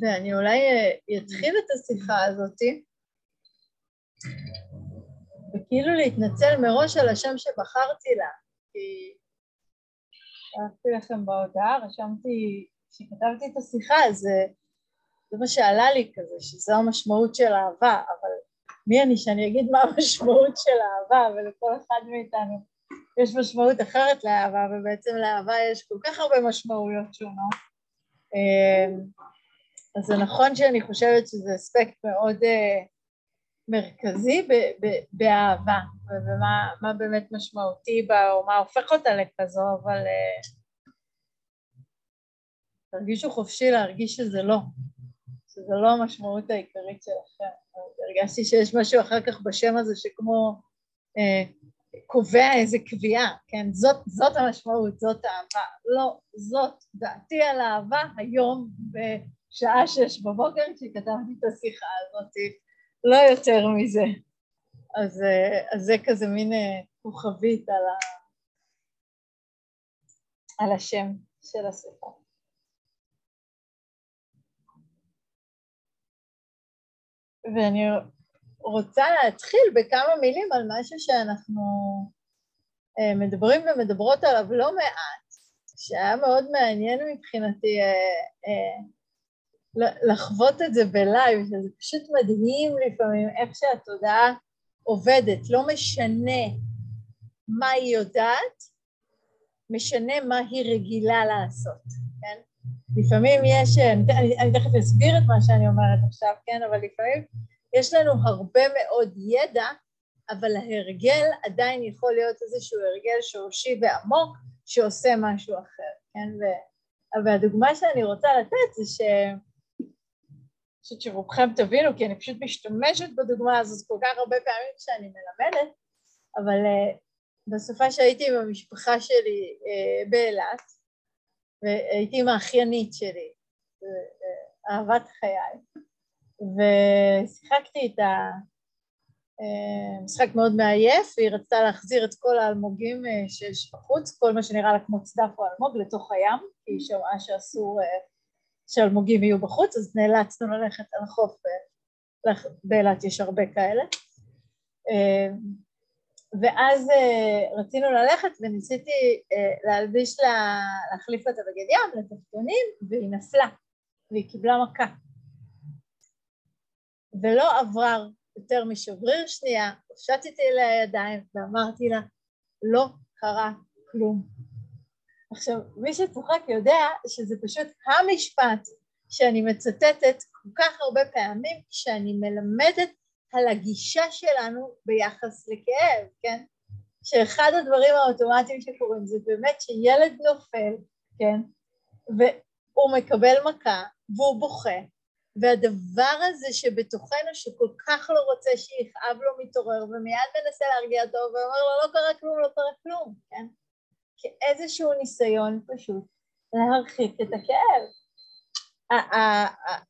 ואני אולי אתחיל את השיחה הזאתי, וכאילו להתנצל מראש על השם שבחרתי לה, כי שלחתי לכם בהודעה, רשמתי, כשכתבתי את השיחה, אז זה מה שעלה לי כזה, שזו המשמעות של אהבה, אבל מי אני שאני אגיד מה המשמעות של אהבה, ולכל אחד מאיתנו יש משמעות אחרת לאהבה, ובעצם לאהבה יש כל כך הרבה משמעויות שונות. אז זה נכון שאני חושבת שזה אספקט מאוד uh, מרכזי ב- ב- באהבה, ומה באמת משמעותי בה, או מה הופך אותה לכזו, אבל uh, תרגישו חופשי להרגיש שזה לא, שזה לא המשמעות העיקרית שלכם. הרגשתי שיש משהו אחר כך בשם הזה שכמו אה, קובע איזה קביעה, כן? זאת, זאת המשמעות, זאת אהבה. לא, זאת דעתי על אהבה היום בשעה שש בבוקר כשכתבתי את השיחה הזאת, לא יותר מזה. אז, אה, אז זה כזה מין אה, כוכבית על, ה, על השם של השיחה. ואני רוצה להתחיל בכמה מילים על משהו שאנחנו אה, מדברים ומדברות עליו לא מעט, שהיה מאוד מעניין מבחינתי לחוות את זה בלייב, שזה פשוט מדהים לפעמים איך שהתודעה עובדת, לא משנה מה היא יודעת, משנה מה היא רגילה לעשות, כן? לפעמים יש, אני, אני תכף אסביר את מה שאני אומרת עכשיו, כן, אבל לפעמים יש לנו הרבה מאוד ידע, אבל ההרגל עדיין יכול להיות איזשהו הרגל שורשי ועמוק שעושה משהו אחר, כן, והדוגמה שאני רוצה לתת זה ש... חושבת שרובכם תבינו, כי אני פשוט משתמשת בדוגמה הזאת כל כך הרבה פעמים כשאני מלמדת, אבל uh, בסופה שהייתי עם המשפחה שלי uh, באילת, והייתי עם האחיינית שלי, אהבת חיי, ושיחקתי איתה משחק מאוד מעייף, והיא רצתה להחזיר את כל האלמוגים אה, שיש בחוץ, כל מה שנראה לה כמו צדף או אלמוג לתוך הים, כי היא שמעה שאסור אה, שאלמוגים יהיו בחוץ, אז נאלצנו ללכת על החוף, אה, באילת יש הרבה כאלה. ואז uh, רצינו ללכת וניסיתי להלביש לה, להחליף לה את הבגד ים לתחתונים והיא נפלה והיא קיבלה מכה ולא עברה יותר משבריר שנייה, הושטתי לה ידיים ואמרתי לה לא קרה כלום. עכשיו מי שצוחק יודע שזה פשוט המשפט שאני מצטטת כל כך הרבה פעמים כשאני מלמדת על הגישה שלנו ביחס לכאב, כן? שאחד הדברים האוטומטיים שקורים זה באמת שילד נופל, כן? והוא מקבל מכה והוא בוכה והדבר הזה שבתוכנו שכל כך לא רוצה שיכאב לו מתעורר ומיד מנסה להרגיע אותו ואומר לו לא קרה כלום, לא קרה כלום, כן? כאיזשהו ניסיון פשוט להרחיק את הכאב.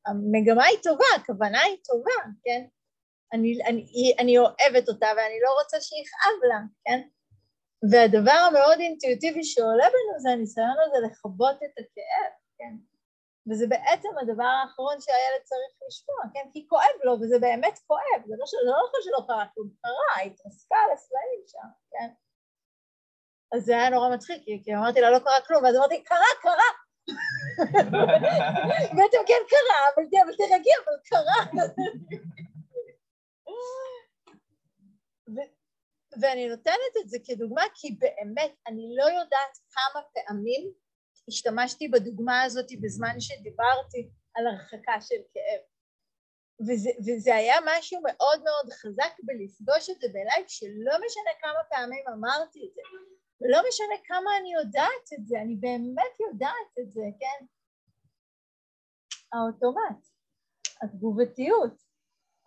המגמה היא טובה, הכוונה היא טובה, כן? אני, אני, אני אוהבת אותה ואני לא רוצה שיכאב לה, כן? והדבר המאוד אינטואיטיבי שעולה בנו זה הניסיון הזה לכבות את הכאב, כן? וזה בעצם הדבר האחרון שהילד צריך לשמוע, כן? כי כואב לו, וזה באמת כואב, זה לא, לא נכון שלא קרה כלום, קרה, התרסקה על הסלעים שם, כן? אז זה היה נורא מצחיק, כי אמרתי לה לא קרה כלום, ואז אמרתי, קרה, קרה! בעצם כן קרה, אבל תרגי, אבל קרה. ואני נותנת את זה כדוגמה כי באמת אני לא יודעת כמה פעמים השתמשתי בדוגמה הזאת בזמן שדיברתי על הרחקה של כאב וזה, וזה היה משהו מאוד מאוד חזק בלפגוש את זה בלייב שלא משנה כמה פעמים אמרתי את זה ולא משנה כמה אני יודעת את זה, אני באמת יודעת את זה, כן? האוטומט, התגובתיות,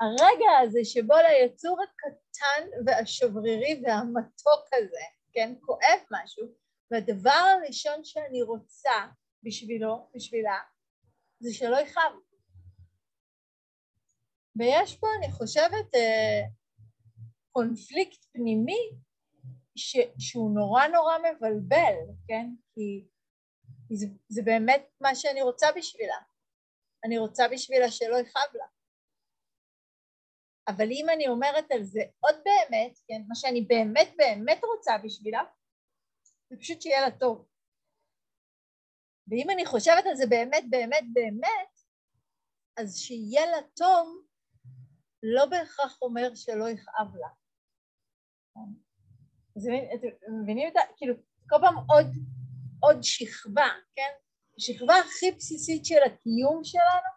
הרגע הזה שבו ליצור הקטן והשברירי והמתוק הזה, כן, כואב משהו, והדבר הראשון שאני רוצה בשבילו, בשבילה, זה שלא יכאב. ויש פה, אני חושבת, אה, קונפליקט פנימי ש, שהוא נורא נורא מבלבל, כן? כי זה, זה באמת מה שאני רוצה בשבילה. אני רוצה בשבילה שלא יכאב לה. אבל אם אני אומרת על זה עוד באמת, כן, מה שאני באמת באמת רוצה בשבילה, זה פשוט שיהיה לה טוב. ואם אני חושבת על זה באמת באמת באמת, אז שיהיה לה טוב לא בהכרח אומר שלא יכאב לה. אז אתם מבינים את ה... כאילו, כל פעם עוד, עוד שכבה, כן? השכבה הכי בסיסית של הקיום שלנו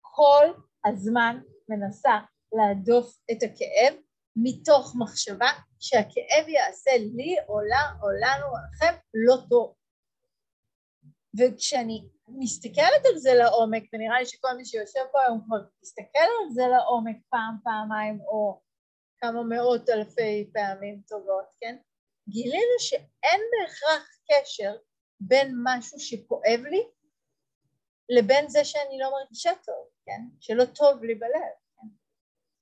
כל הזמן מנסה להדוף את הכאב מתוך מחשבה שהכאב יעשה לי או לה או לנו או לכם לא טוב. וכשאני מסתכלת על זה לעומק, ונראה לי שכל מי שיושב פה היום כבר מסתכל על זה לעומק פעם, פעמיים או כמה מאות אלפי פעמים טובות, כן? גילינו שאין בהכרח קשר בין משהו שכואב לי לבין זה שאני לא מרגישה טוב, כן? שלא טוב לי בלב, כן?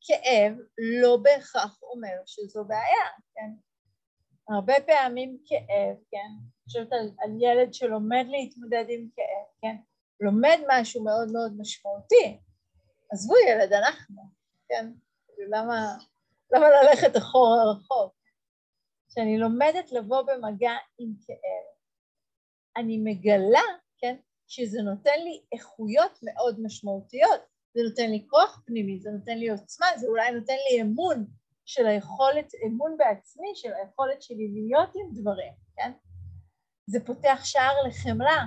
כאב לא בהכרח אומר שזו בעיה, כן? הרבה פעמים כאב, כן? חושבת על, על ילד שלומד להתמודד עם כאב, כן? לומד משהו מאוד מאוד משמעותי. עזבו ילד, אנחנו, כן? למה, למה ללכת אחורה רחוק? כשאני לומדת לבוא במגע עם כאב, אני מגלה, כן, שזה נותן לי איכויות מאוד משמעותיות. זה נותן לי כוח פנימי, זה נותן לי עוצמה, זה אולי נותן לי אמון של היכולת, אמון בעצמי, של היכולת שלי להיות עם דברים, כן? זה פותח שער לחמלה,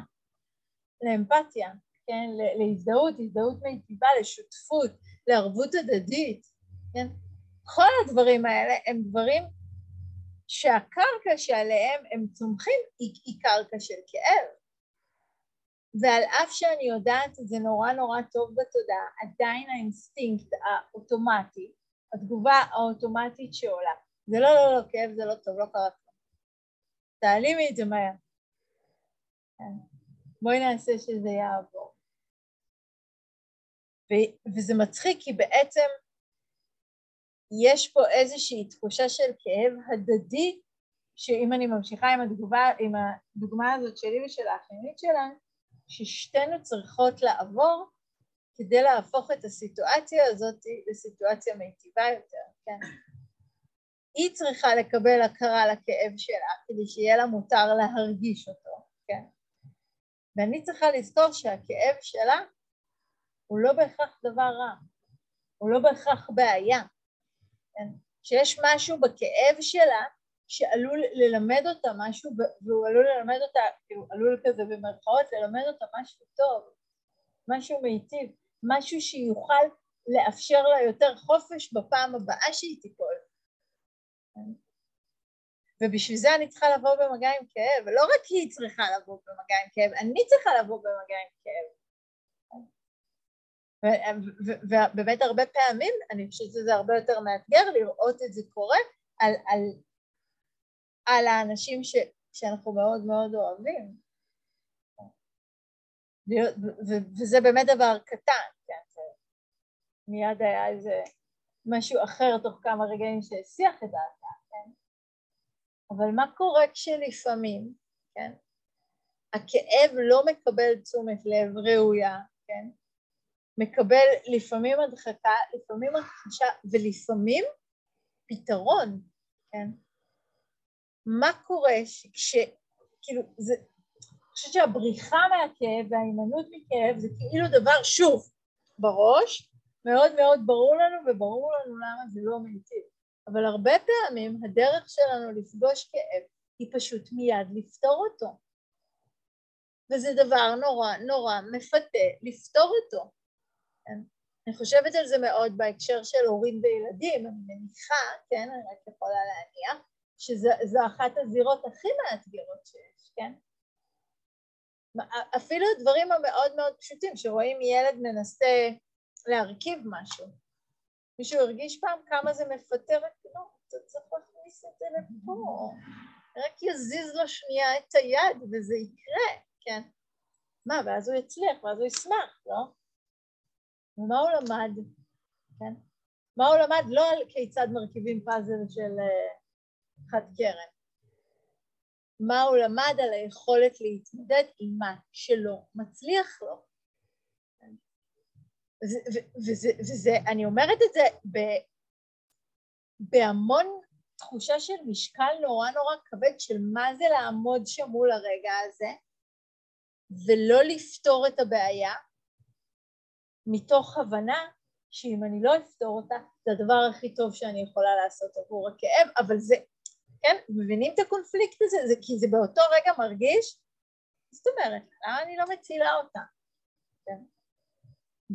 לאמפתיה, כן? להזדהות, הזדהות מיטיבה, לשותפות, לערבות הדדית, כן? כל הדברים האלה הם דברים שהקרקע שעליהם הם צומחים היא, היא קרקע של כאב. ועל אף שאני יודעת את זה נורא נורא טוב בתודעה, עדיין האינסטינקט האוטומטי, התגובה האוטומטית שעולה, זה לא, לא, לא, כאב זה לא טוב, לא קרה כלום. תעלימי את זה מהר. כן. בואי נעשה שזה יעבור. ו- וזה מצחיק כי בעצם יש פה איזושהי תחושה של כאב הדדי, שאם אני ממשיכה עם הדוגמה, עם הדוגמה הזאת שלי ושל האחיינית שלנו, ששתינו צריכות לעבור כדי להפוך את הסיטואציה הזאת לסיטואציה מיטיבה יותר, כן? היא צריכה לקבל הכרה לכאב שלה כדי שיהיה לה מותר להרגיש אותו, כן? ואני צריכה לזכור שהכאב שלה הוא לא בהכרח דבר רע, הוא לא בהכרח בעיה, כן? שיש משהו בכאב שלה שעלול ללמד אותה משהו, והוא עלול ללמד אותה, כאילו עלול כזה במרכאות, ללמד אותה משהו טוב, משהו מיטיב, משהו שיוכל לאפשר לה יותר חופש בפעם הבאה שהיא תיפול. כן? ובשביל זה אני צריכה לבוא במגע עם כאב, ולא רק היא צריכה לבוא במגע עם כאב, אני צריכה לבוא במגע עם כאב. ובאמת הרבה פעמים אני חושבת שזה הרבה יותר מאתגר לראות את זה קורה על, על, על האנשים ש, שאנחנו מאוד מאוד אוהבים. וזה באמת דבר קטן, כן, מיד היה איזה משהו אחר תוך כמה רגעים שהסיח את דעתה, כן? אבל מה קורה כשלפעמים, כן, הכאב לא מקבל תשומת לב ראויה, כן? מקבל לפעמים הדחקה, לפעמים הכחשה ולפעמים פתרון, כן? מה קורה כש... כאילו, זה... אני חושבת שהבריחה מהכאב וההימנעות מכאב זה כאילו דבר, שוב, בראש, מאוד מאוד ברור לנו וברור לנו למה זה לא מיטיב. אבל הרבה פעמים הדרך שלנו לפגוש כאב היא פשוט מיד לפתור אותו. וזה דבר נורא נורא מפתה לפתור אותו. כן? אני חושבת על זה מאוד בהקשר של הורים וילדים, אני מניחה, כן, אני רק יכולה להניח, שזו אחת הזירות הכי מאתגרות שיש, כן? אפילו הדברים המאוד מאוד פשוטים, שרואים ילד מנסה להרכיב משהו. מישהו הרגיש פעם כמה זה מפטר לא, אתה צריך להכניס את זה לפה. רק יזיז לו שנייה את היד וזה יקרה, כן? מה, ואז הוא יצליח, ואז הוא ישמח, לא? ומה הוא למד, כן? מה הוא למד? לא על כיצד מרכיבים פאזל של uh, חד קרן. מה הוא למד על היכולת להתמודד עם מה שלא מצליח לו. כן? וזה, וזה, אני אומרת את זה ב, בהמון תחושה של משקל נורא נורא כבד של מה זה לעמוד שם מול הרגע הזה ולא לפתור את הבעיה מתוך הבנה שאם אני לא אפתור אותה זה הדבר הכי טוב שאני יכולה לעשות עבור הכאב אבל זה, כן, מבינים את הקונפליקט הזה? זה כי זה באותו רגע מרגיש זאת אומרת, למה אני לא מצילה אותה? כן.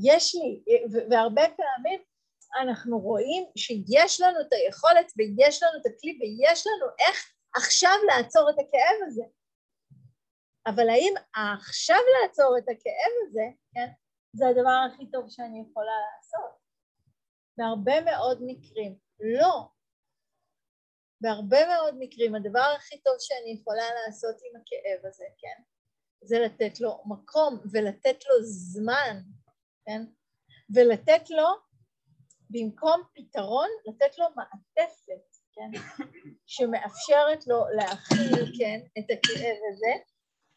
יש לי, והרבה פעמים אנחנו רואים שיש לנו את היכולת ויש לנו את הכלי ויש לנו איך עכשיו לעצור את הכאב הזה. אבל האם עכשיו לעצור את הכאב הזה, כן, זה הדבר הכי טוב שאני יכולה לעשות? בהרבה מאוד מקרים לא. בהרבה מאוד מקרים הדבר הכי טוב שאני יכולה לעשות עם הכאב הזה, כן, זה לתת לו מקום ולתת לו זמן, כן, ולתת לו במקום פתרון, לתת לו מעטפת, כן, שמאפשרת לו להכיל, כן, את הכאב הזה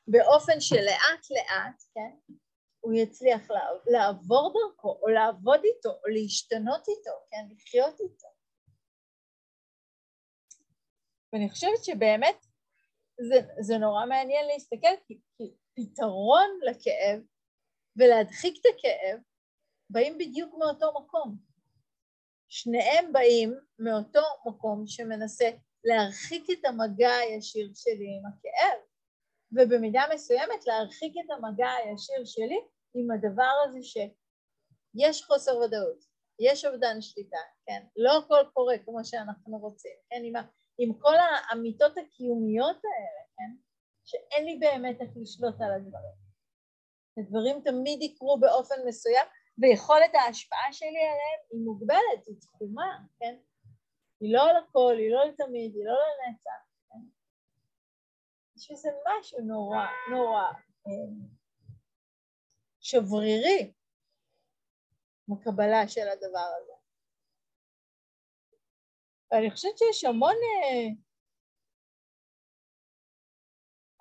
באופן שלאט לאט, כן, הוא יצליח לעבור דרכו או לעבוד איתו או להשתנות איתו, כן, לחיות איתו. ואני חושבת שבאמת זה, זה נורא מעניין להסתכל כי, כי פתרון לכאב ולהדחיק את הכאב באים בדיוק מאותו מקום. שניהם באים מאותו מקום שמנסה להרחיק את המגע הישיר שלי עם הכאב, ובמידה מסוימת להרחיק את המגע הישיר שלי עם הדבר הזה שיש חוסר ודאות, יש אובדן שליטה, כן? לא הכל קורה כמו שאנחנו רוצים, כן? עם, עם כל האמיתות הקיומיות האלה, כן? שאין לי באמת איך לשלוט על הדברים. הדברים תמיד יקרו באופן מסוים, ויכולת ההשפעה שלי עליהם היא מוגבלת, היא תחומה, כן? היא לא על הכל, היא לא לתמיד, היא לא לנצח, כן? יש איזה משהו נורא, נורא אה, שברירי בקבלה של הדבר הזה. ואני חושבת שיש המון, אה,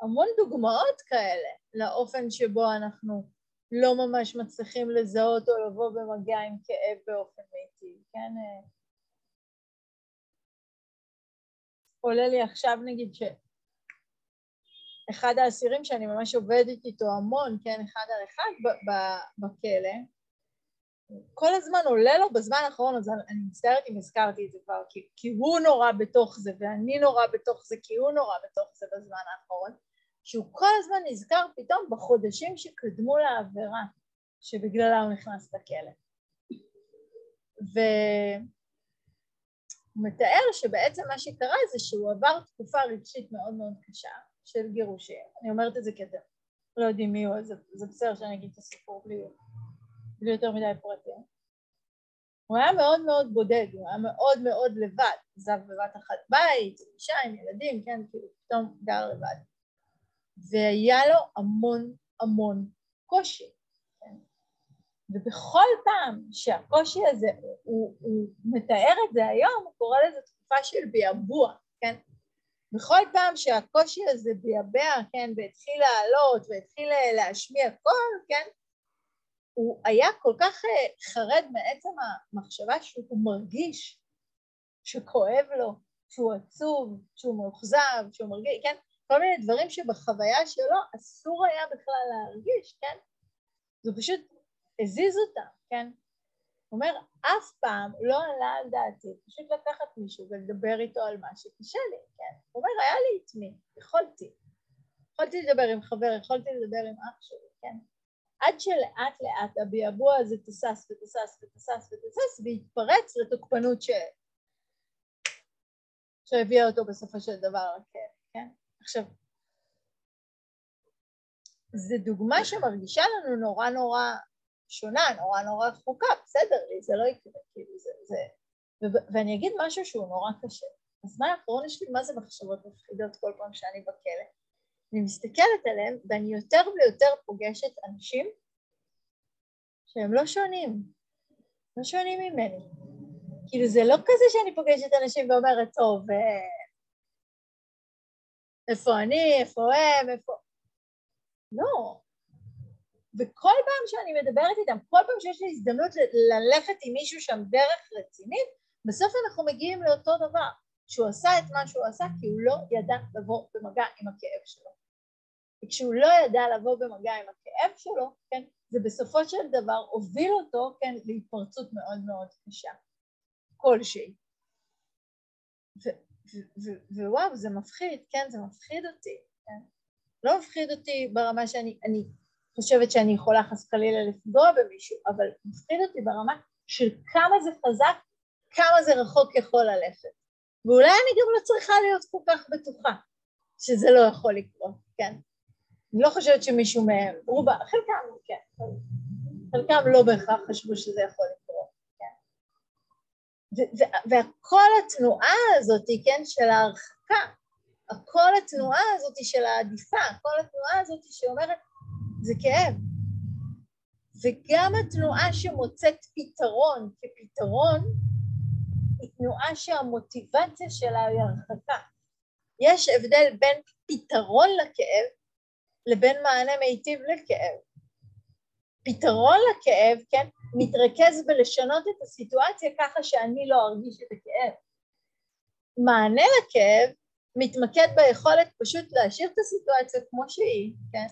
המון דוגמאות כאלה לאופן שבו אנחנו לא ממש מצליחים לזהות או לבוא במגע עם כאב באופן מיטיב, כן? עולה לי עכשיו נגיד שאחד האסירים שאני ממש עובדת איתו המון, כן, אחד על אחד בכלא, כל הזמן עולה לו בזמן האחרון, אז אני מצטערת אם הזכרתי את זה כבר, כי, כי הוא נורא בתוך זה ואני נורא בתוך זה, כי הוא נורא בתוך זה בזמן האחרון, שהוא כל הזמן נזכר פתאום בחודשים שקדמו לעבירה שבגללה הוא נכנס לכלא. והוא מתאר שבעצם מה שקרה זה שהוא עבר תקופה רגשית מאוד מאוד קשה של גירושים. אני אומרת את זה כי אתם לא יודעים מי הוא, אז זה בסדר שאני אגיד את הסיפור בלי, בלי יותר מדי פרטים. הוא היה מאוד מאוד בודד, הוא היה מאוד מאוד לבד, עזב בבת אחת בית, אישה עם ילדים, כן, כאילו פתאום גר לבד. והיה לו המון המון קושי. כן? ובכל פעם שהקושי הזה, הוא, הוא מתאר את זה היום, הוא קורא לזה תקופה של ביאבוע, כן? בכל פעם שהקושי הזה ביאבע, כן, והתחיל לעלות והתחיל להשמיע קול, כן, הוא היה כל כך אה, חרד מעצם המחשבה שהוא מרגיש שכואב לו, שהוא עצוב, שהוא מאוכזב, שהוא מרגיש, כן, כל מיני דברים שבחוויה שלו אסור היה בכלל להרגיש, כן? זה פשוט הזיז אותם, כן? הוא אומר, אף פעם לא עלה על דעתי פשוט לקחת מישהו ולדבר איתו על מה שקשה לי, כן? הוא אומר, היה לי את מי, יכולתי. יכולתי לדבר עם חבר, יכולתי לדבר עם אח שלי, כן? עד שלאט לאט הביאבוע הזה תסס ותסס ותסס ותסס והתפרץ לתוקפנות ש... שהביאה אותו בסופו של דבר לכאב, כן? עכשיו, זו דוגמה שמרגישה לנו נורא נורא שונה, נורא נורא רחוקה, בסדר לי, זה לא יקרה, כאילו זה, זה... ו- ואני אגיד משהו שהוא נורא קשה. בזמן האחרון יש לי מה זה מחשבות מפחידות כל פעם שאני בכלא. אני מסתכלת עליהם ואני יותר ויותר פוגשת אנשים שהם לא שונים, לא שונים ממני. כאילו זה לא כזה שאני פוגשת אנשים ואומרת, טוב, אה, איפה אני, איפה הם, איפה... לא. וכל פעם שאני מדברת איתם, כל פעם שיש לי הזדמנות ללכת עם מישהו שם דרך רצינית, בסוף אנחנו מגיעים לאותו דבר, שהוא עשה את מה שהוא עשה כי הוא לא ידע לבוא במגע עם הכאב שלו. וכשהוא לא ידע לבוא במגע עם הכאב שלו, כן, זה בסופו של דבר הוביל אותו, כן, להתפרצות מאוד מאוד קשה, כלשהי. ווואו, זה מפחיד, כן, זה מפחיד אותי, כן. לא מפחיד אותי ברמה שאני אני חושבת שאני יכולה חס חלילה לפגוע במישהו, אבל מפחיד אותי ברמה של כמה זה חזק, כמה זה רחוק יכול ללכת. ואולי אני גם לא צריכה להיות כל כך בטוחה שזה לא יכול לקרות, כן. אני לא חושבת שמישהו מהם, רובה, חלקם כן, חלקם לא בהכרח חשבו שזה יכול לקרות, כן. וכל התנועה הזאת, כן, של ההרחקה, כל התנועה הזאת של העדיפה, כל התנועה הזאת שאומרת זה כאב. וגם התנועה שמוצאת פתרון כפתרון היא תנועה שהמוטיבציה שלה היא הרחקה. יש הבדל בין פתרון לכאב לבין מענה מיטיב לכאב. פתרון לכאב, כן, מתרכז בלשנות את הסיטואציה ככה שאני לא ארגיש את הכאב. מענה לכאב מתמקד ביכולת פשוט להשאיר את הסיטואציה כמו שהיא, כן?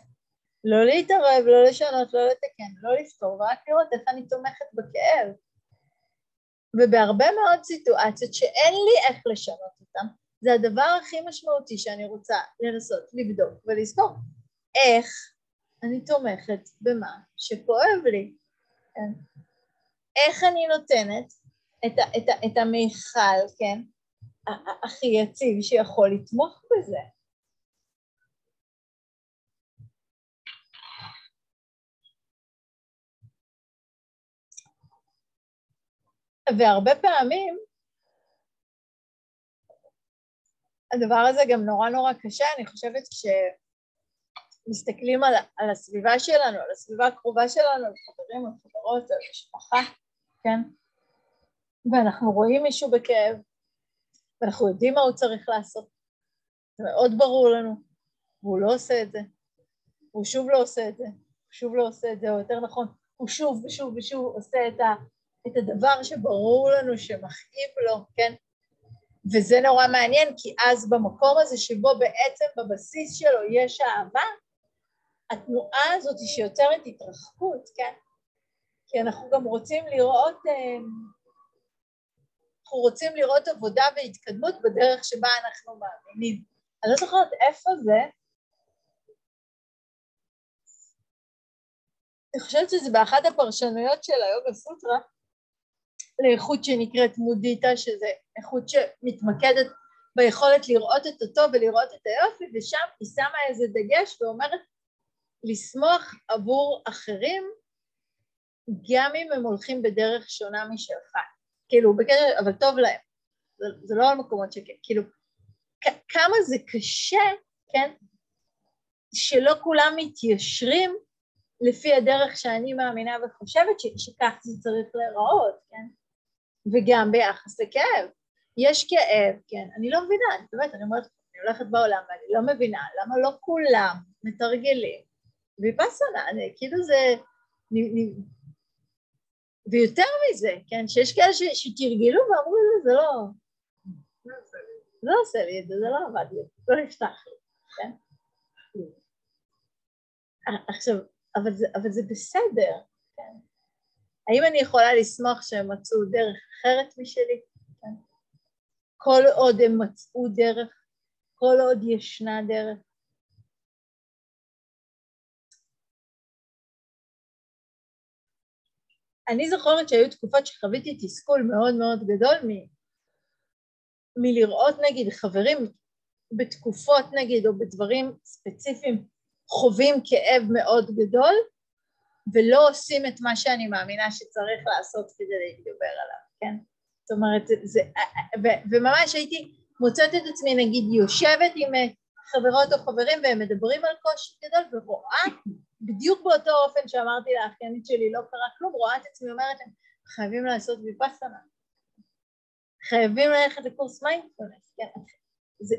לא להתערב, לא לשנות, לא לתקן, לא לפתור, ורק לראות איך אני תומכת בכאב. ובהרבה מאוד סיטואציות שאין לי איך לשנות אותן, זה הדבר הכי משמעותי שאני רוצה לנסות לבדוק ולזכור. איך אני תומכת במה שכואב לי, כן? איך אני נותנת את, את, את המיכל, כן, הכי יציב שיכול לתמוך בזה. והרבה פעמים הדבר הזה גם נורא נורא קשה, אני חושבת כשמסתכלים על, על הסביבה שלנו, על הסביבה הקרובה שלנו, על חברים, על חברות, על משפחה, כן? ואנחנו רואים מישהו בכאב, ואנחנו יודעים מה הוא צריך לעשות. זה מאוד ברור לנו, והוא לא עושה את זה, והוא שוב לא עושה את זה, הוא שוב לא עושה את זה, או יותר נכון, הוא שוב ושוב ושוב עושה את, ה, את הדבר שברור לנו שמכאיב לו, כן? וזה נורא מעניין, כי אז במקום הזה שבו בעצם בבסיס שלו יש אהבה, התנועה הזאת שיוצרת התרחקות, כן? כי אנחנו גם רוצים לראות אה, אנחנו רוצים לראות עבודה והתקדמות בדרך שבה אנחנו מאמינים. אני לא זוכרת איפה זה. אני חושבת שזה באחת הפרשנויות של היוגה סוטרה לאיכות שנקראת מודיטה, שזה איכות שמתמקדת ביכולת לראות את הטוב ולראות את היופי, ושם היא שמה איזה דגש ואומרת לשמוח עבור אחרים גם אם הם הולכים בדרך שונה משלך. כאילו, בקשר, אבל טוב להם. זה, זה לא על מקומות שכן, כאילו, כמה זה קשה, כן, שלא כולם מתיישרים לפי הדרך שאני מאמינה וחושבת ש- שכך זה צריך להיראות, כן? וגם ביחס לכאב. יש כאב, כן, אני לא מבינה, אני באמת, אני אומרת, אני הולכת בעולם ואני לא מבינה למה לא כולם מתרגלים ויפסנה, אני, כאילו זה, ויותר מזה, כן, שיש כאלה שתרגלו ואמרו לי, זה לא, לא עושה לי את זה, זה לא עבד לי, לא נפתח לי, כן? עכשיו, אבל זה, אבל זה בסדר, כן? האם אני יכולה לשמוח שהם מצאו דרך אחרת משלי? כן? כל עוד הם מצאו דרך, כל עוד ישנה דרך, אני זוכרת שהיו תקופות שחוויתי תסכול מאוד מאוד גדול מ... מלראות נגיד חברים בתקופות נגיד או בדברים ספציפיים חווים כאב מאוד גדול ולא עושים את מה שאני מאמינה שצריך לעשות כדי להתגבר עליו, כן? זאת אומרת, זה, ו, וממש הייתי מוצאת את עצמי נגיד יושבת עם חברות או חברים והם מדברים על קושי גדול ורואה בדיוק באותו אופן שאמרתי לאחיינית שלי לא קרה כלום, רואה את עצמי אומרת חייבים לעשות ויפסנה, חייבים ללכת לקורס מיינדפולנס, כן? זה,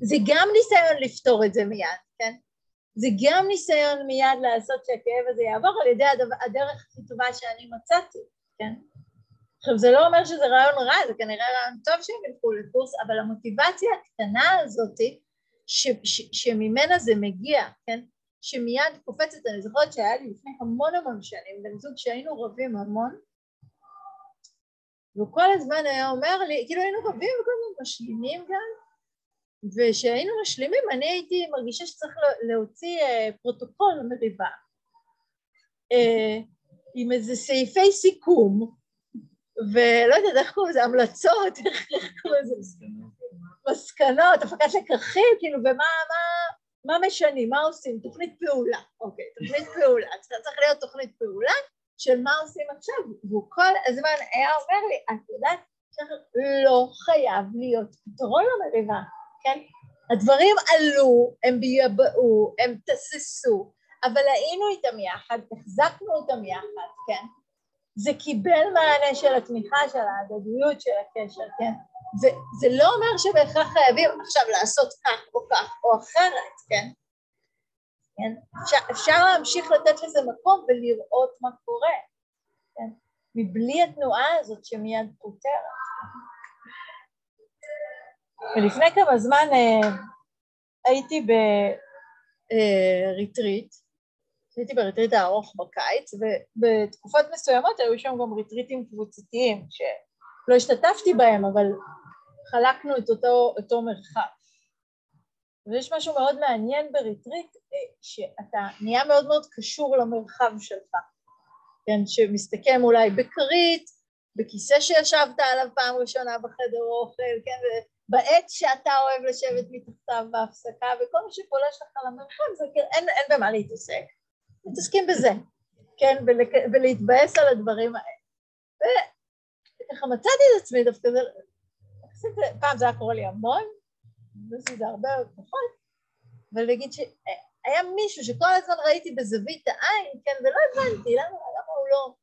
זה גם ניסיון לפתור את זה מיד, כן? זה גם ניסיון מיד לעשות שהכאב הזה יעבור על ידי הדרך הכי טובה שאני מצאתי, כן? עכשיו זה לא אומר שזה רעיון רע, זה כנראה רעיון טוב שהם ילכו לקורס, אבל המוטיבציה הקטנה הזאתי שממנה זה מגיע, כן? שמיד קופצת, אני זוכרת שהיה לי לפני המון המון שנים בן זוג שהיינו רבים המון והוא כל הזמן היה אומר לי, כאילו היינו רבים וכל הזמן משלימים גם וכשהיינו משלימים אני הייתי מרגישה שצריך להוציא אה, פרוטוקול מריבה. אה, עם איזה סעיפי סיכום ולא יודעת איך קוראים לזה, המלצות, איך קוראים לזה? מסקנות, הפקת לקחים, כאילו, ומה מה, מה משנים, מה עושים? תוכנית פעולה, אוקיי, תוכנית פעולה, צריך, צריך להיות תוכנית פעולה של מה עושים עכשיו, והוא כל הזמן היה אומר לי, את יודעת, לא חייב להיות פתרון למריבה, כן? הדברים עלו, הם ביבאו, הם תססו, אבל היינו איתם יחד, החזקנו אותם יחד, כן? זה קיבל מענה של התמיכה, של ההדדיות, של הקשר, כן? וזה לא אומר שבהכרח חייבים עכשיו לעשות כך או כך או אחרת, כן? כן? אפשר, אפשר להמשיך לתת לזה מקום ולראות מה קורה, כן? מבלי התנועה הזאת שמיד פותרת. ולפני כמה זמן אה, הייתי בריטריט, אה, הייתי בריטריט הארוך בקיץ, ובתקופות מסוימות היו שם גם ריטריטים קבוצתיים, שלא השתתפתי בהם, אבל חלקנו את אותו, אותו מרחב. ויש משהו מאוד מעניין בריטריט, אה, שאתה נהיה מאוד מאוד קשור למרחב שלך, כן, שמסתכם אולי בכרית, בכיסא שישבת עליו פעם ראשונה בחדר אוכל, כן, בעט שאתה אוהב לשבת מתחתיו בהפסקה, וכל מה שפולש לך למרחב, זה כן, אין, אין במה להתעסק. מתעסקים בזה, כן, ולהתבאס על הדברים האלה. וככה מצאתי את עצמי דווקא, זה, פעם זה היה קורה לי המון, זה הרבה פחות, אבל להגיד שהיה מישהו שכל הזמן ראיתי בזווית העין, כן, ולא הבנתי למה, למה הוא לא,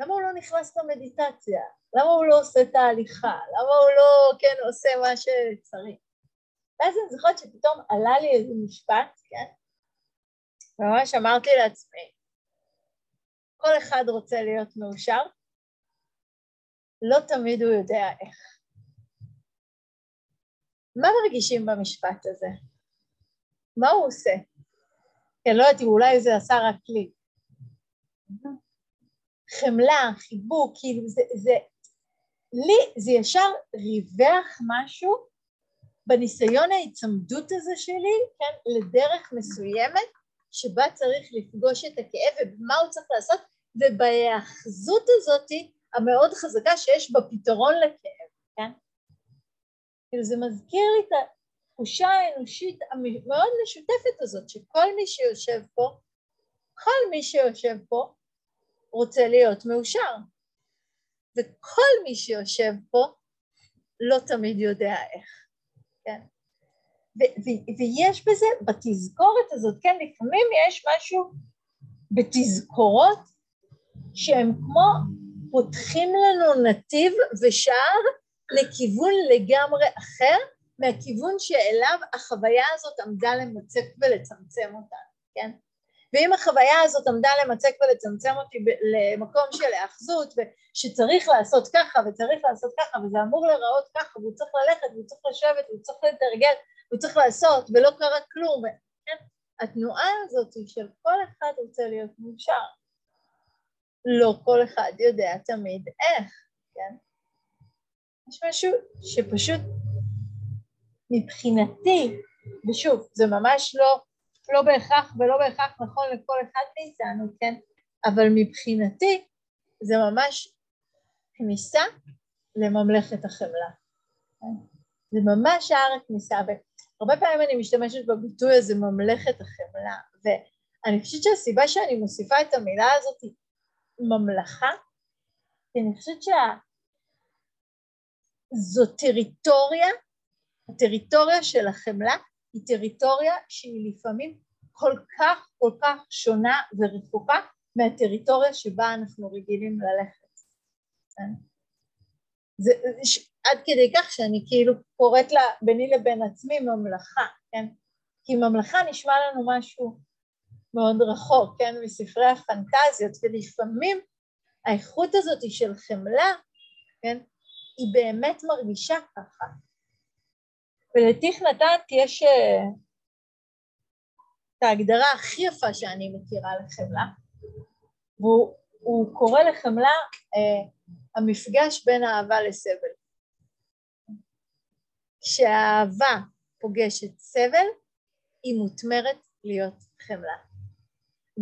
למה הוא לא נכנס למדיטציה, למה הוא לא עושה את ההליכה, למה הוא לא, כן, עושה מה שצריך. ואז אני זוכרת שפתאום עלה לי איזה משפט, כן, ממש אמרתי לעצמי, כל אחד רוצה להיות מאושר, לא תמיד הוא יודע איך. מה מרגישים במשפט הזה? מה הוא עושה? כן, לא יודעת אם אולי זה עשה רק לי. חמלה, חיבוק, כאילו זה, זה, לי זה ישר ריווח משהו בניסיון ההיצמדות הזה שלי, כן, לדרך מסוימת שבה צריך לפגוש את הכאב ומה הוא צריך לעשות ובהיאחזות הזאת המאוד חזקה שיש בפתרון לכאב, כן? כאילו זה מזכיר לי את התחושה האנושית המאוד משותפת הזאת שכל מי שיושב פה, כל מי שיושב פה רוצה להיות מאושר וכל מי שיושב פה לא תמיד יודע איך, כן? ויש בזה, בתזכורת הזאת, כן, לפעמים יש משהו בתזכורות שהם כמו פותחים לנו נתיב ושער לכיוון לגמרי אחר מהכיוון שאליו החוויה הזאת עמדה למצק ולצמצם אותנו, כן? ואם החוויה הזאת עמדה למצק ולצמצם אותי למקום של היאחזות ושצריך לעשות ככה וצריך לעשות ככה וזה אמור להיראות ככה והוא צריך ללכת והוא צריך לשבת והוא צריך לתרגל הוא צריך לעשות ולא קרה כלום, כן? התנועה הזאת של כל אחד רוצה להיות מאושר. לא כל אחד יודע תמיד איך, כן? יש משהו שפשוט מבחינתי, ושוב, זה ממש לא, לא בהכרח ולא בהכרח נכון לכל אחד מאיתנו, כן? אבל מבחינתי זה ממש כניסה לממלכת החמלה. כן? זה ממש שער הכניסה, הרבה פעמים אני משתמשת בביטוי הזה ממלכת החמלה, ואני חושבת שהסיבה שאני מוסיפה את המילה הזאת היא ממלכה, כי אני חושבת שזו טריטוריה, הטריטוריה של החמלה היא טריטוריה שהיא לפעמים כל כך כל כך שונה ורחוקה מהטריטוריה שבה אנחנו רגילים ללכת. כן? זה, עד כדי כך שאני כאילו קוראת לה ביני לבין עצמי ממלכה, כן? כי ממלכה נשמע לנו משהו מאוד רחוק, כן, מספרי הפנטזיות, ולפעמים האיכות הזאת של חמלה, כן, היא באמת מרגישה ככה. ולתיך נתת יש אה, את ההגדרה הכי יפה שאני מכירה לחמלה, והוא קורא לחמלה אה, המפגש בין אהבה לסבל. כשהאהבה פוגשת סבל, היא מותמרת להיות חמלה.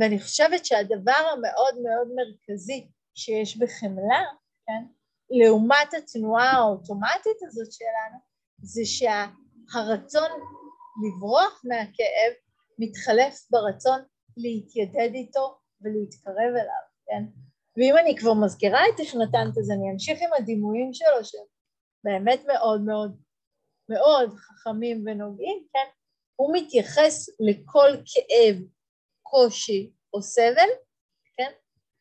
ואני חושבת שהדבר המאוד מאוד מרכזי שיש בחמלה, כן, לעומת התנועה האוטומטית הזאת שלנו, זה שהרצון לברוח מהכאב מתחלף ברצון להתיידד איתו ולהתקרב אליו, כן? ואם אני כבר מזכירה את תכנתנת אז אני אמשיך עם הדימויים שלו שהם באמת מאוד מאוד מאוד חכמים ונוגעים, כן? הוא מתייחס לכל כאב, קושי או סבל, כן?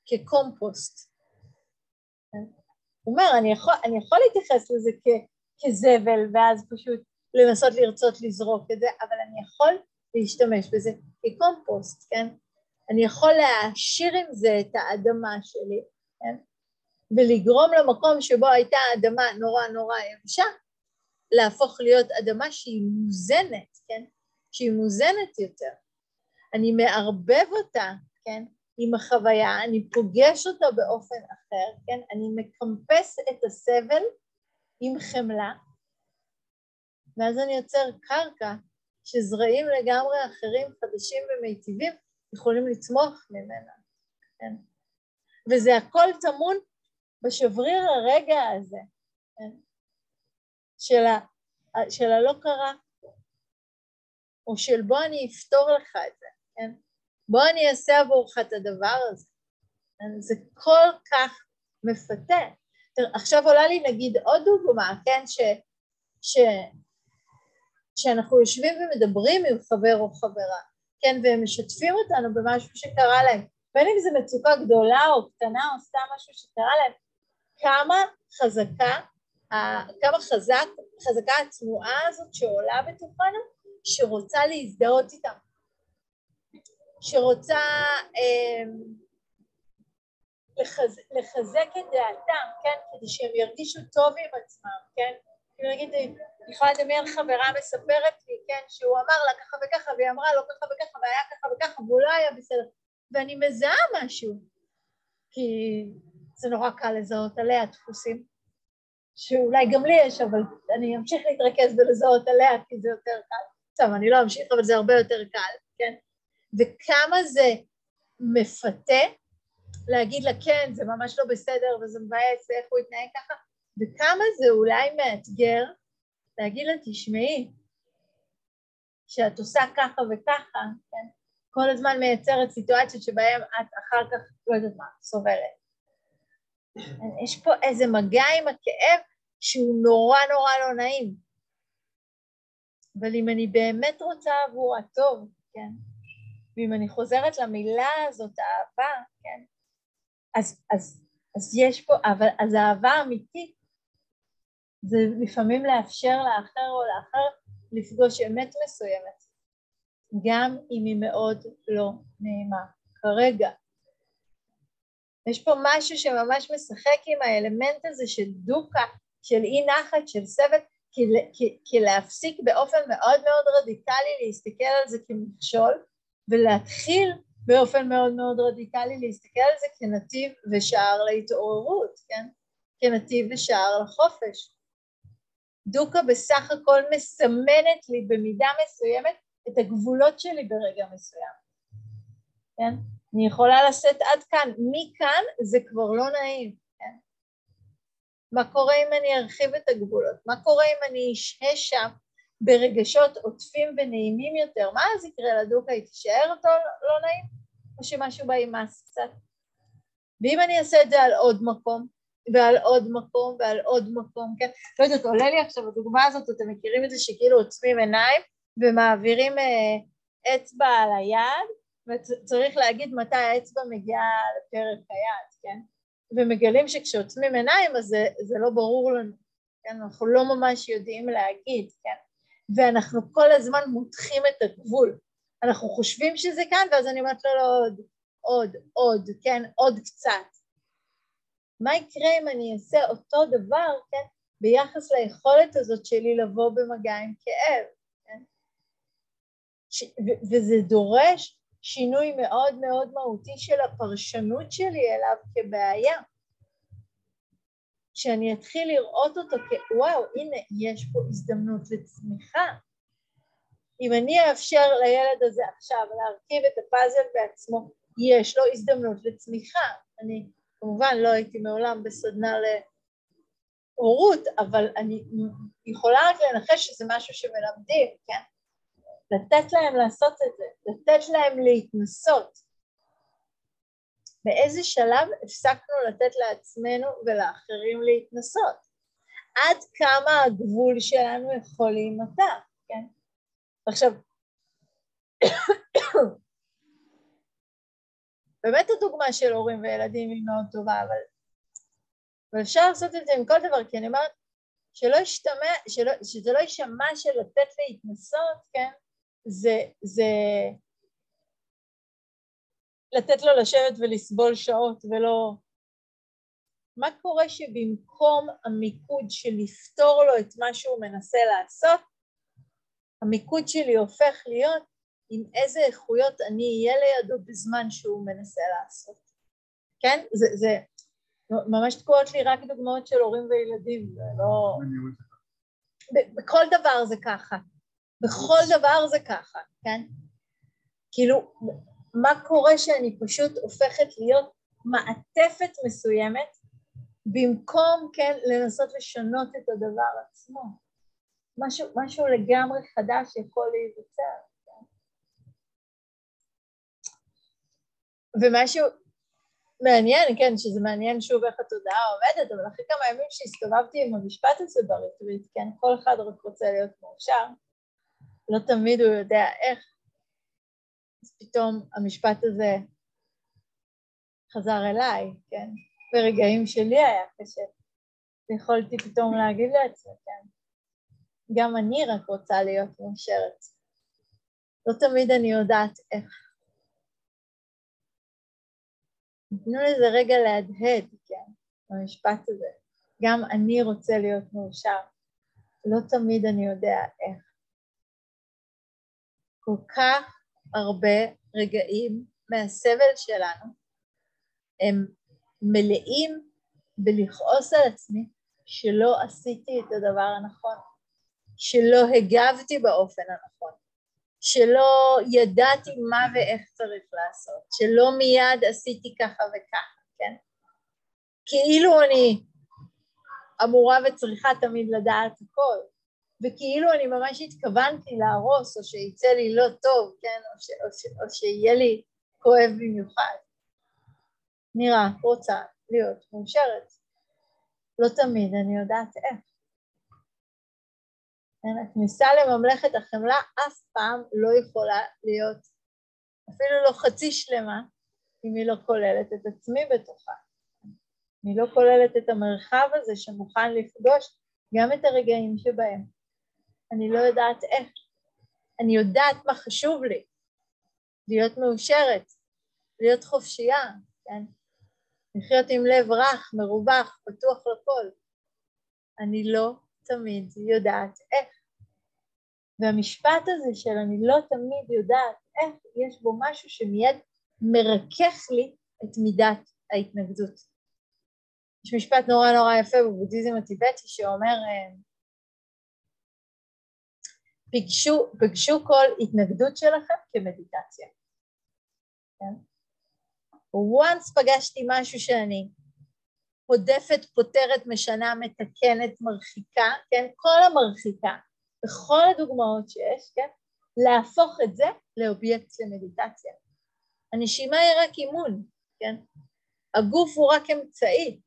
כקומפוסט. כן? הוא אומר, אני יכול, אני יכול להתייחס לזה כ, כזבל ואז פשוט לנסות לרצות לזרוק את זה, אבל אני יכול להשתמש בזה כקומפוסט, כן? אני יכול להעשיר עם זה את האדמה שלי, כן? ולגרום למקום שבו הייתה אדמה נורא נורא יבשה, להפוך להיות אדמה שהיא מוזנת, כן? שהיא מוזנת יותר. אני מערבב אותה, כן? עם החוויה, אני פוגש אותה באופן אחר, כן? אני מקמפס את הסבל עם חמלה, ואז אני יוצר קרקע שזרעים לגמרי אחרים, חדשים ומיטיבים, יכולים לצמוח ממנה, כן? וזה הכל טמון בשבריר הרגע הזה, כן? של, ה, של הלא קרה, או של בוא אני אפתור לך את זה, כן? בוא אני אעשה עבורך את הדבר הזה. כן? זה כל כך מפתה. עכשיו עולה לי נגיד עוד דוגמה, כן, ש, ש, שאנחנו יושבים ומדברים עם חבר או חברה, כן, והם משתפים אותנו במשהו שקרה להם, בין אם זו מצוקה גדולה או קטנה או סתם משהו שקרה להם, כמה חזקה, כמה חזק, חזקה התנועה הזאת שעולה בתוכנו, שרוצה להזדהות איתם, שרוצה אה, לחז, לחזק את דעתם, כן, כדי שהם ירגישו טוב עם עצמם, כן, נגיד, אני יכולה לדמיין חברה מספרת לי, כן, שהוא אמר לה ככה וככה, והיא אמרה לו ככה וככה, והיה ככה וככה, והוא לא היה בסדר, ואני מזהה משהו, כי זה נורא קל לזהות עליה דפוסים, שאולי גם לי יש, אבל אני אמשיך להתרכז בלזהות עליה, כי זה יותר קל. טוב, אני לא אמשיך, אבל זה הרבה יותר קל, כן? וכמה זה מפתה להגיד לה, כן, זה ממש לא בסדר, וזה מבאס, ואיך הוא יתנהג ככה, וכמה זה אולי מאתגר להגיד לה, תשמעי, שאת עושה ככה וככה, כן? כל הזמן מייצרת סיטואציות שבהן את אחר כך, לא יודעת מה, סובלת. יש פה איזה מגע עם הכאב שהוא נורא נורא לא נעים. אבל אם אני באמת רוצה עבור הטוב, כן? ואם אני חוזרת למילה הזאת, אהבה, כן? אז, אז, אז יש פה, אבל אז האהבה אמיתית זה לפעמים לאפשר לאחר או לאחר לפגוש אמת מסוימת, גם אם היא מאוד לא נעימה כרגע. יש פה משהו שממש משחק עם האלמנט הזה של דוקה, של אי נחת, של סבל, כי, כי, כי להפסיק באופן מאוד מאוד רדיקלי להסתכל על זה כמכשול, ולהתחיל באופן מאוד מאוד רדיקלי להסתכל על זה כנתיב ושער להתעוררות, כן? כנתיב ושער לחופש. דוקה בסך הכל מסמנת לי במידה מסוימת את הגבולות שלי ברגע מסוים, כן? אני יכולה לשאת עד כאן, מכאן זה כבר לא נעים, כן? מה קורה אם אני ארחיב את הגבולות? מה קורה אם אני אשהה שם ברגשות עוטפים ונעימים יותר? מה אז יקרה לדוקה? היא תישאר אותו לא נעים? או שמשהו בה ימאס קצת? ואם אני אעשה את זה על עוד מקום, ועל עוד מקום ועל עוד מקום, כן? לא יודעת, עולה לי עכשיו הדוגמה הזאת, אתם מכירים את זה שכאילו עוצמים עיניים ומעבירים אה, אצבע על היד וצריך להגיד מתי האצבע מגיעה לפרק היד, כן? ומגלים שכשעוצמים עיניים אז זה, זה לא ברור לנו, כן? אנחנו לא ממש יודעים להגיד, כן? ואנחנו כל הזמן מותחים את הגבול, אנחנו חושבים שזה כאן, ואז אני אומרת לו, לא, עוד, עוד, עוד, כן, עוד קצת. מה יקרה אם אני אעשה אותו דבר, כן, ביחס ליכולת הזאת שלי לבוא במגע עם כאב, כן? ש- ו- וזה דורש שינוי מאוד מאוד מהותי של הפרשנות שלי אליו כבעיה. שאני אתחיל לראות אותו כוואו, הנה, יש פה הזדמנות לצמיחה. אם אני אאפשר לילד הזה עכשיו להרכיב את הפאזל בעצמו, יש לו הזדמנות לצמיחה. אני כמובן לא הייתי מעולם בסדנה להורות, אבל אני יכולה רק לנחש שזה משהו שמלמדים, כן? לתת להם לעשות את זה, לתת להם להתנסות. באיזה שלב הפסקנו לתת לעצמנו ולאחרים להתנסות? עד כמה הגבול שלנו יכול להימתח, כן? עכשיו, באמת הדוגמה של הורים וילדים היא מאוד טובה, אבל, אבל אפשר לעשות את זה עם כל דבר, כי אני אומרת שלא ישתמע, שלא, שזה לא יישמע של לתת להתנסות, כן? זה, זה לתת לו לשבת ולסבול שעות ולא... מה קורה שבמקום המיקוד של לפתור לו את מה שהוא מנסה לעשות, המיקוד שלי הופך להיות עם איזה איכויות אני אהיה לידו בזמן שהוא מנסה לעשות. כן? זה, זה ממש תקועות לי רק דוגמאות של הורים וילדים, זה לא... בכל דבר זה ככה. בכל דבר זה ככה, כן? כאילו, מה קורה שאני פשוט הופכת להיות מעטפת מסוימת במקום, כן, לנסות לשנות את הדבר עצמו. משהו, משהו לגמרי חדש יכול להיווצר. כן? ומשהו מעניין, כן, שזה מעניין שוב איך התודעה עובדת, אבל אחרי כמה ימים שהסתובבתי עם המשפט הזה בריטריט, כן, כל אחד רק רוצה להיות מאושר, לא תמיד הוא יודע איך, אז פתאום המשפט הזה חזר אליי, כן? ברגעים שלי היה קשה. ויכולתי פתאום להגיד לעצמי, כן, גם אני רק רוצה להיות מאושרת. לא תמיד אני יודעת איך. תנו לזה רגע להדהד, כן, במשפט הזה. גם אני רוצה להיות מאושר. לא תמיד אני יודע איך. כל כך הרבה רגעים מהסבל שלנו הם מלאים בלכעוס על עצמי שלא עשיתי את הדבר הנכון, שלא הגבתי באופן הנכון, שלא ידעתי מה ואיך צריך לעשות, שלא מיד עשיתי ככה וככה, כן? כאילו אני אמורה וצריכה תמיד לדעת הכל, וכאילו אני ממש התכוונתי להרוס, או שיצא לי לא טוב, כן, או, ש, או, ש, או שיהיה לי כואב במיוחד. רק רוצה להיות מאושרת. לא תמיד אני יודעת איך. הכניסה לממלכת החמלה אף פעם לא יכולה להיות אפילו לא חצי שלמה אם היא לא כוללת את עצמי בתוכה. היא לא כוללת את המרחב הזה שמוכן לפגוש גם את הרגעים שבהם אני לא יודעת איך. אני יודעת מה חשוב לי, להיות מאושרת, להיות חופשייה, כן? לחיות עם לב רך, מרווח, פתוח לכל. אני לא תמיד יודעת איך. והמשפט הזה של אני לא תמיד יודעת איך, יש בו משהו שמיד מרכך לי את מידת ההתנגדות. יש משפט נורא נורא יפה בבודהיזם הטיבטי שאומר אה, פגשו, פגשו כל התנגדות שלכם כמדיטציה. כן? once פגשתי משהו שאני הודפת, פותרת, משנה, מתקנת, מרחיקה, כן? כל המרחיקה, בכל הדוגמאות שיש, כן? להפוך את זה לאובייקט למדיטציה. הנשימה היא רק אימון, כן? הגוף הוא רק אמצעי.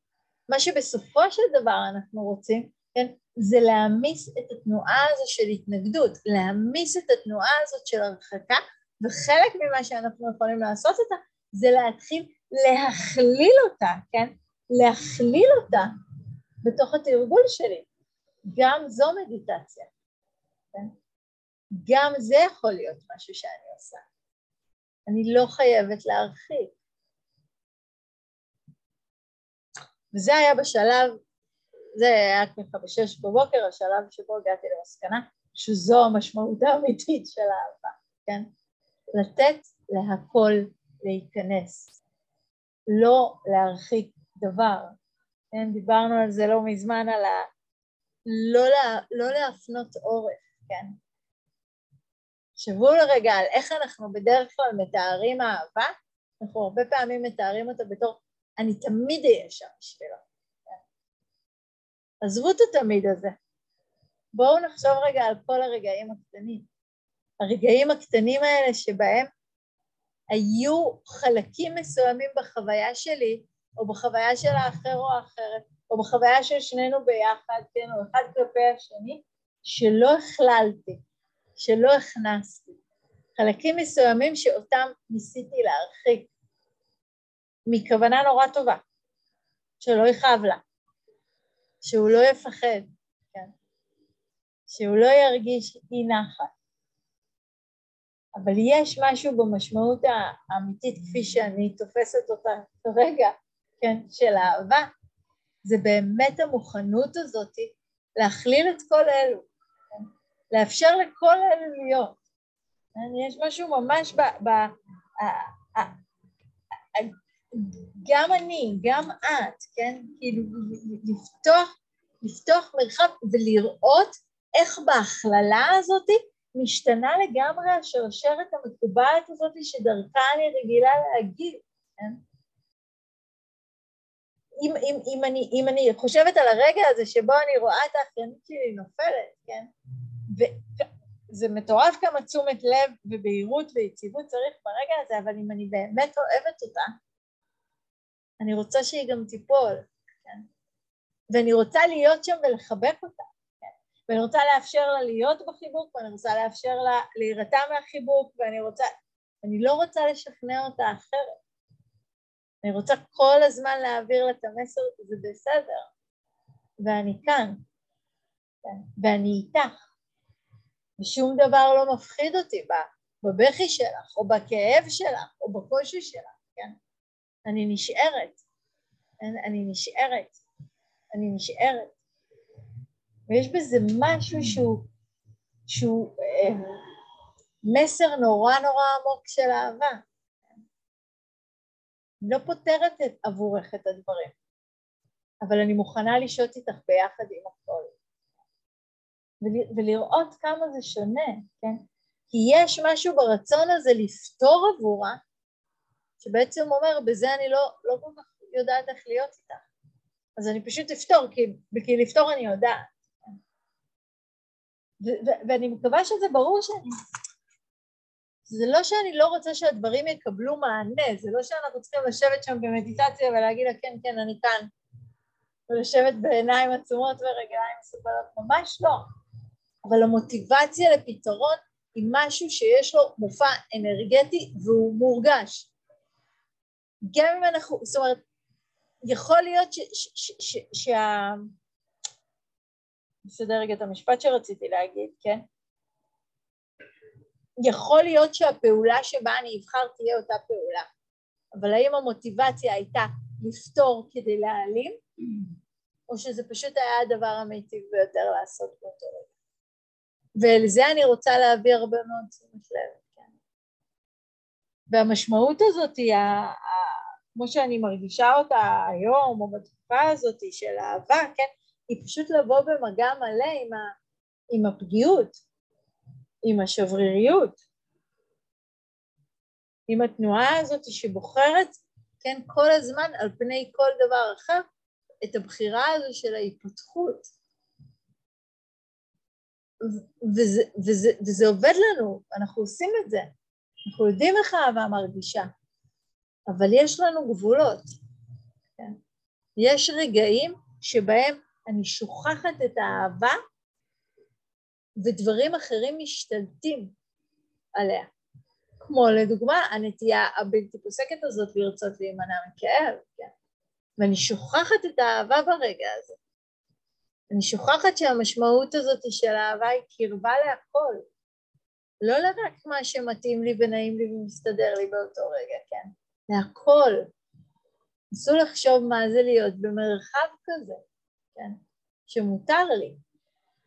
מה שבסופו של דבר אנחנו רוצים, כן? זה להעמיס את התנועה הזו של התנגדות, להעמיס את התנועה הזאת של הרחקה, וחלק ממה שאנחנו יכולים לעשות אותה זה להתחיל להכליל אותה, כן? להכליל אותה בתוך התרגול שלי. גם זו מדיטציה, כן? גם זה יכול להיות משהו שאני עושה. אני לא חייבת להרחיק. וזה היה בשלב, זה היה ככה בשש בבוקר, השלב שבו הגעתי למסקנה שזו המשמעות האמיתית של האהבה, כן? לתת להכל להיכנס, לא להרחיק דבר, כן? דיברנו על זה לא מזמן, על ה... לא, לה... לא להפנות עורף, כן? תחשבו לרגע על איך אנחנו בדרך כלל מתארים אהבה, אנחנו הרבה פעמים מתארים אותה בתור אני תמיד אהיה שם בשבילו. כן? עזבו את התמיד הזה, בואו נחשוב רגע על כל הרגעים הקטנים. הרגעים הקטנים האלה שבהם היו חלקים מסוימים בחוויה שלי, או בחוויה של האחר או האחרת, או בחוויה של שנינו ביחד, כן, או אחד כלפי השני, שלא הכללתי, שלא הכנסתי. חלקים מסוימים שאותם ניסיתי להרחיק, מכוונה נורא טובה, שלא יכאב לה, שהוא לא יפחד, כן, שהוא לא ירגיש אי נחת. אבל יש משהו במשמעות האמיתית כפי שאני תופסת אותה כרגע, כן, של אהבה, זה באמת המוכנות הזאת להכליל את כל אלו, כן? לאפשר לכל אלו להיות. כן? יש משהו ממש ב... ב ה, ה, ה, גם אני, גם את, כן, כאילו לפתוח, לפתוח מרחב ולראות איך בהכללה הזאת משתנה לגמרי השרשרת המקובעת הזאת שדרכה אני רגילה להגיד, כן? אם, אם, אם, אני, אם אני חושבת על הרגע הזה שבו אני רואה את האחיינית שלי נופלת, כן? וזה מטורף כמה תשומת לב ובהירות ויציבות צריך ברגע הזה, אבל אם אני באמת אוהבת אותה, אני רוצה שהיא גם תיפול, כן? ואני רוצה להיות שם ולחבק אותה. ואני רוצה לאפשר לה להיות בחיבוק, ואני רוצה לאפשר לה להירתע מהחיבוק, ואני רוצה... אני לא רוצה לשכנע אותה אחרת. אני רוצה כל הזמן להעביר לה את המסר, זה בסדר, ואני כאן, כן? ואני איתך, ושום דבר לא מפחיד אותי בבכי שלך, או בכאב שלך, או בקושי שלך, כן? אני נשארת? אני נשארת, אני נשארת. ויש בזה משהו שהוא, שהוא אה, מסר נורא נורא עמוק של אהבה. לא פותרת את, עבורך את הדברים, אבל אני מוכנה לשהות איתך ביחד עם הכל. ולראות כמה זה שונה, כן? כי יש משהו ברצון הזה לפתור עבורה, שבעצם אומר, בזה אני לא, לא כל כך יודעת איך להיות איתך. אז אני פשוט אפתור, כי, כי לפתור אני יודעת. ואני מקווה שזה ברור שאני... זה לא שאני לא רוצה שהדברים יקבלו מענה, זה לא שאנחנו צריכים לשבת שם במדיטציה ולהגיד לה כן, כן, אני כאן, ולשבת בעיניים עצומות ורגליים מסופרות, ממש לא. אבל המוטיבציה לפתרון היא משהו שיש לו מופע אנרגטי והוא מורגש. גם אם אנחנו, זאת אומרת, יכול להיות שה... נסדר רגע את המשפט שרציתי להגיד, כן? יכול להיות שהפעולה שבה אני אבחר תהיה אותה פעולה, אבל האם המוטיבציה הייתה לפתור כדי להעלים, או שזה פשוט היה הדבר המיטיב ביותר לעשות באותו רגע. ולזה אני רוצה להביא הרבה מאוד תשומת לב, כן. והמשמעות הזאת, היא, כמו שאני מרגישה אותה היום, או בתקופה הזאת של אהבה, כן, היא פשוט לבוא במגע מלא עם, ה, עם הפגיעות, עם השבריריות, עם התנועה הזאת שבוחרת, כן, כל הזמן על פני כל דבר אחר, את הבחירה הזו של ההתפתחות. וזה, וזה, וזה עובד לנו, אנחנו עושים את זה. אנחנו יודעים איך האהבה מרגישה, אבל יש לנו גבולות. כן? יש רגעים שבהם אני שוכחת את האהבה ודברים אחרים משתלטים עליה. כמו לדוגמה הנטייה הבלתי פוסקת הזאת לרצות להימנע מכאב, כן? ואני שוכחת את האהבה ברגע הזה. אני שוכחת שהמשמעות הזאת של האהבה היא קרבה להכל, לא רק מה שמתאים לי ונעים לי ומסתדר לי באותו רגע, כן? להכל. נסו לחשוב מה זה להיות במרחב כזה, כן? שמותר לי.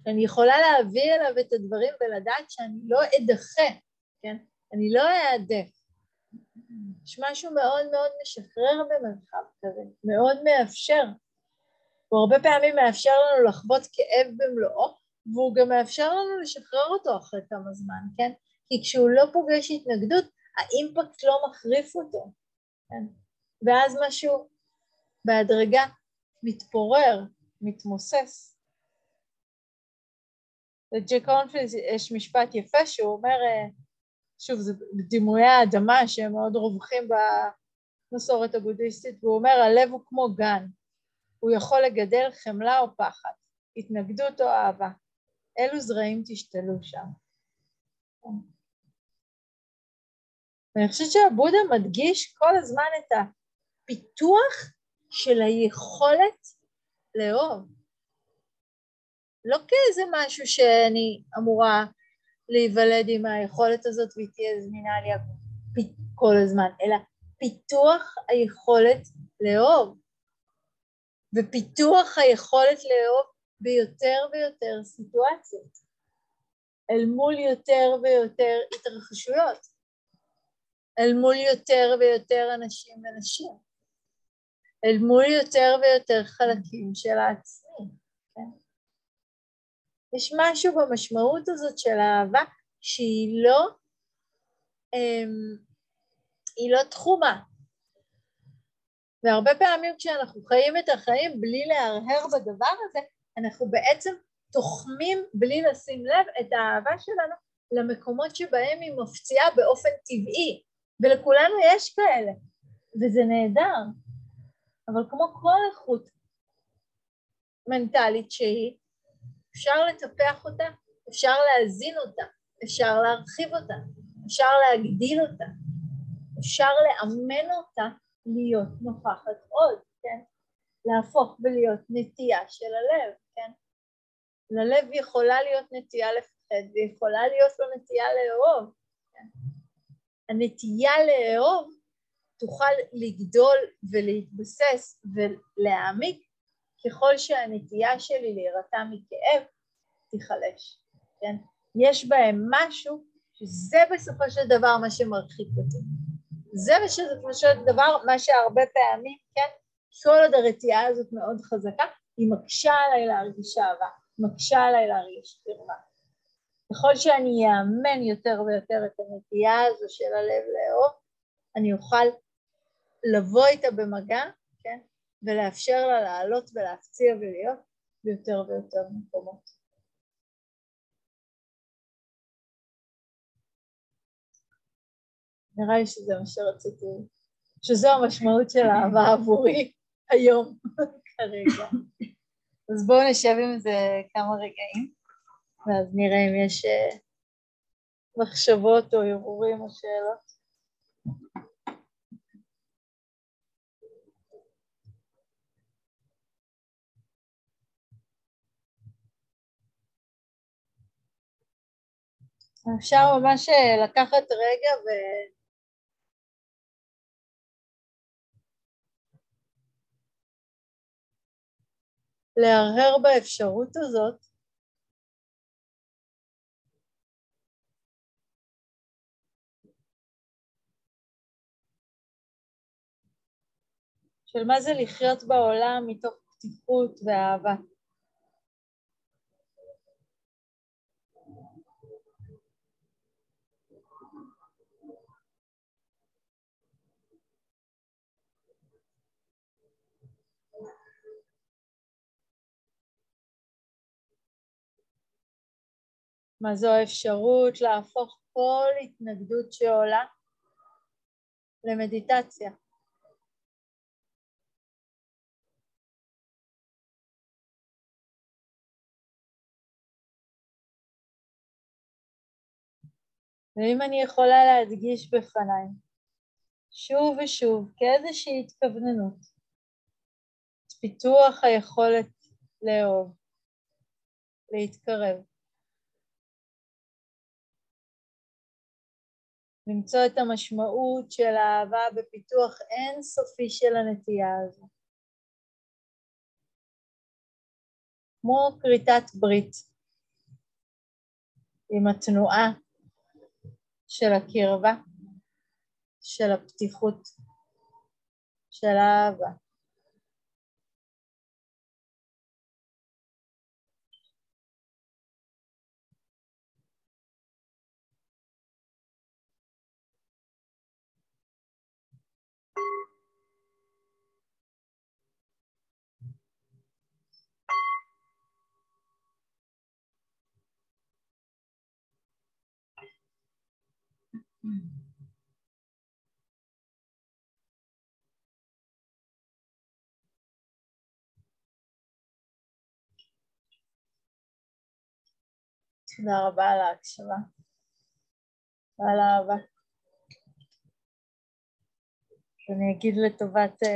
שאני יכולה להביא אליו את הדברים ולדעת שאני לא אדחה, כן? אני לא אעדף. יש משהו מאוד מאוד משחרר במרחב כזה, מאוד מאפשר. הוא הרבה פעמים מאפשר לנו לחוות כאב במלואו, והוא גם מאפשר לנו לשחרר אותו אחרי כמה זמן, כן? כי כשהוא לא פוגש התנגדות, האימפקט לא מחריף אותו, כן? ואז משהו בהדרגה מתפורר, מתמוסס. לג'ק הונפילד יש משפט יפה שהוא אומר, אה, שוב, זה דימויי האדמה שהם מאוד רווחים במסורת הבודהיסטית, והוא אומר, הלב הוא כמו גן, הוא יכול לגדל חמלה או פחד, התנגדות או אהבה. אילו זרעים תשתלו שם. ואני חושבת שהבודה מדגיש כל הזמן את הפיתוח של היכולת לאהוב. לא כאיזה משהו שאני אמורה להיוולד עם היכולת הזאת והיא תהיה זמינה לי כל הזמן, אלא פיתוח היכולת לאהוב. ופיתוח היכולת לאהוב ביותר ויותר סיטואציות, אל מול יותר ויותר התרחשויות, אל מול יותר ויותר אנשים ונשים, אל מול יותר ויותר חלקים של העצמי? יש משהו במשמעות הזאת של האהבה שהיא לא, אמ, היא לא תחומה, והרבה פעמים כשאנחנו חיים את החיים בלי להרהר בדבר הזה, אנחנו בעצם תוחמים בלי לשים לב את האהבה שלנו למקומות שבהם היא מפציעה באופן טבעי, ולכולנו יש כאלה, וזה נהדר. אבל כמו כל איכות מנטלית שהיא, אפשר לטפח אותה, אפשר להזין אותה, אפשר להרחיב אותה, אפשר להגדיל אותה, אפשר לאמן אותה להיות נוכחת עוד, כן? להפוך ולהיות נטייה של הלב, כן? ללב יכולה להיות נטייה לפחד ויכולה להיות לו נטייה לאהוב, כן? הנטייה לאהוב תוכל לגדול ולהתבסס ולהעמיק ככל שהנטייה שלי להירתע מכאב תיחלש, כן? יש בהם משהו שזה בסופו של דבר מה שמרחיק אותי. זה בסופו של דבר מה שהרבה פעמים, כן, כל עוד הרתיעה הזאת מאוד חזקה, היא מקשה עליי להרגיש אהבה, מקשה עליי להרגיש קרבה. ככל שאני אאמן יותר ויותר את הנטייה הזו של הלב לאהוב, אני אוכל לבוא איתה במגע, ולאפשר לה לעלות ולהפציע ולהיות ביותר ויותר מקומות. נראה לי שזה מה שרציתי, שזו המשמעות של האהבה עבורי היום כרגע. אז בואו נשב עם זה כמה רגעים, ואז נראה אם יש אה, מחשבות או ערעורים או שאלות. אפשר ממש אה, לקחת רגע ו... להרהר באפשרות הזאת של מה זה לחיות בעולם מתוך פתיחות ואהבה. מה זו האפשרות להפוך כל התנגדות שעולה למדיטציה. ואם אני יכולה להדגיש בפניי שוב ושוב כאיזושהי התכווננות את פיתוח היכולת לאהוב, להתקרב. למצוא את המשמעות של האהבה בפיתוח אינסופי של הנטייה הזו. כמו כריתת ברית עם התנועה של הקרבה, של הפתיחות, של האהבה. תודה רבה על ההקשבה ועל האהבה. אני אגיד לטובת uh,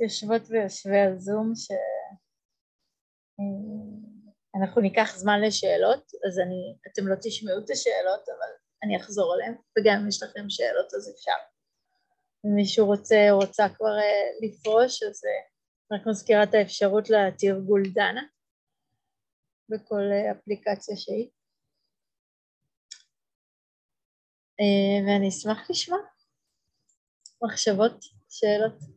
יושבות ויושבי הזום שאנחנו אה, ניקח זמן לשאלות, אז אני, אתם לא תשמעו את השאלות, אבל אני אחזור עליהן, וגם אם יש לכם שאלות אז אפשר. אם מישהו רוצה רוצה כבר uh, לפרוש, אז uh, רק מזכירה את האפשרות לתרגול דנה. בכל אה, אפליקציה שהיא. אה, ואני אשמח לשמוע מחשבות, שאלות.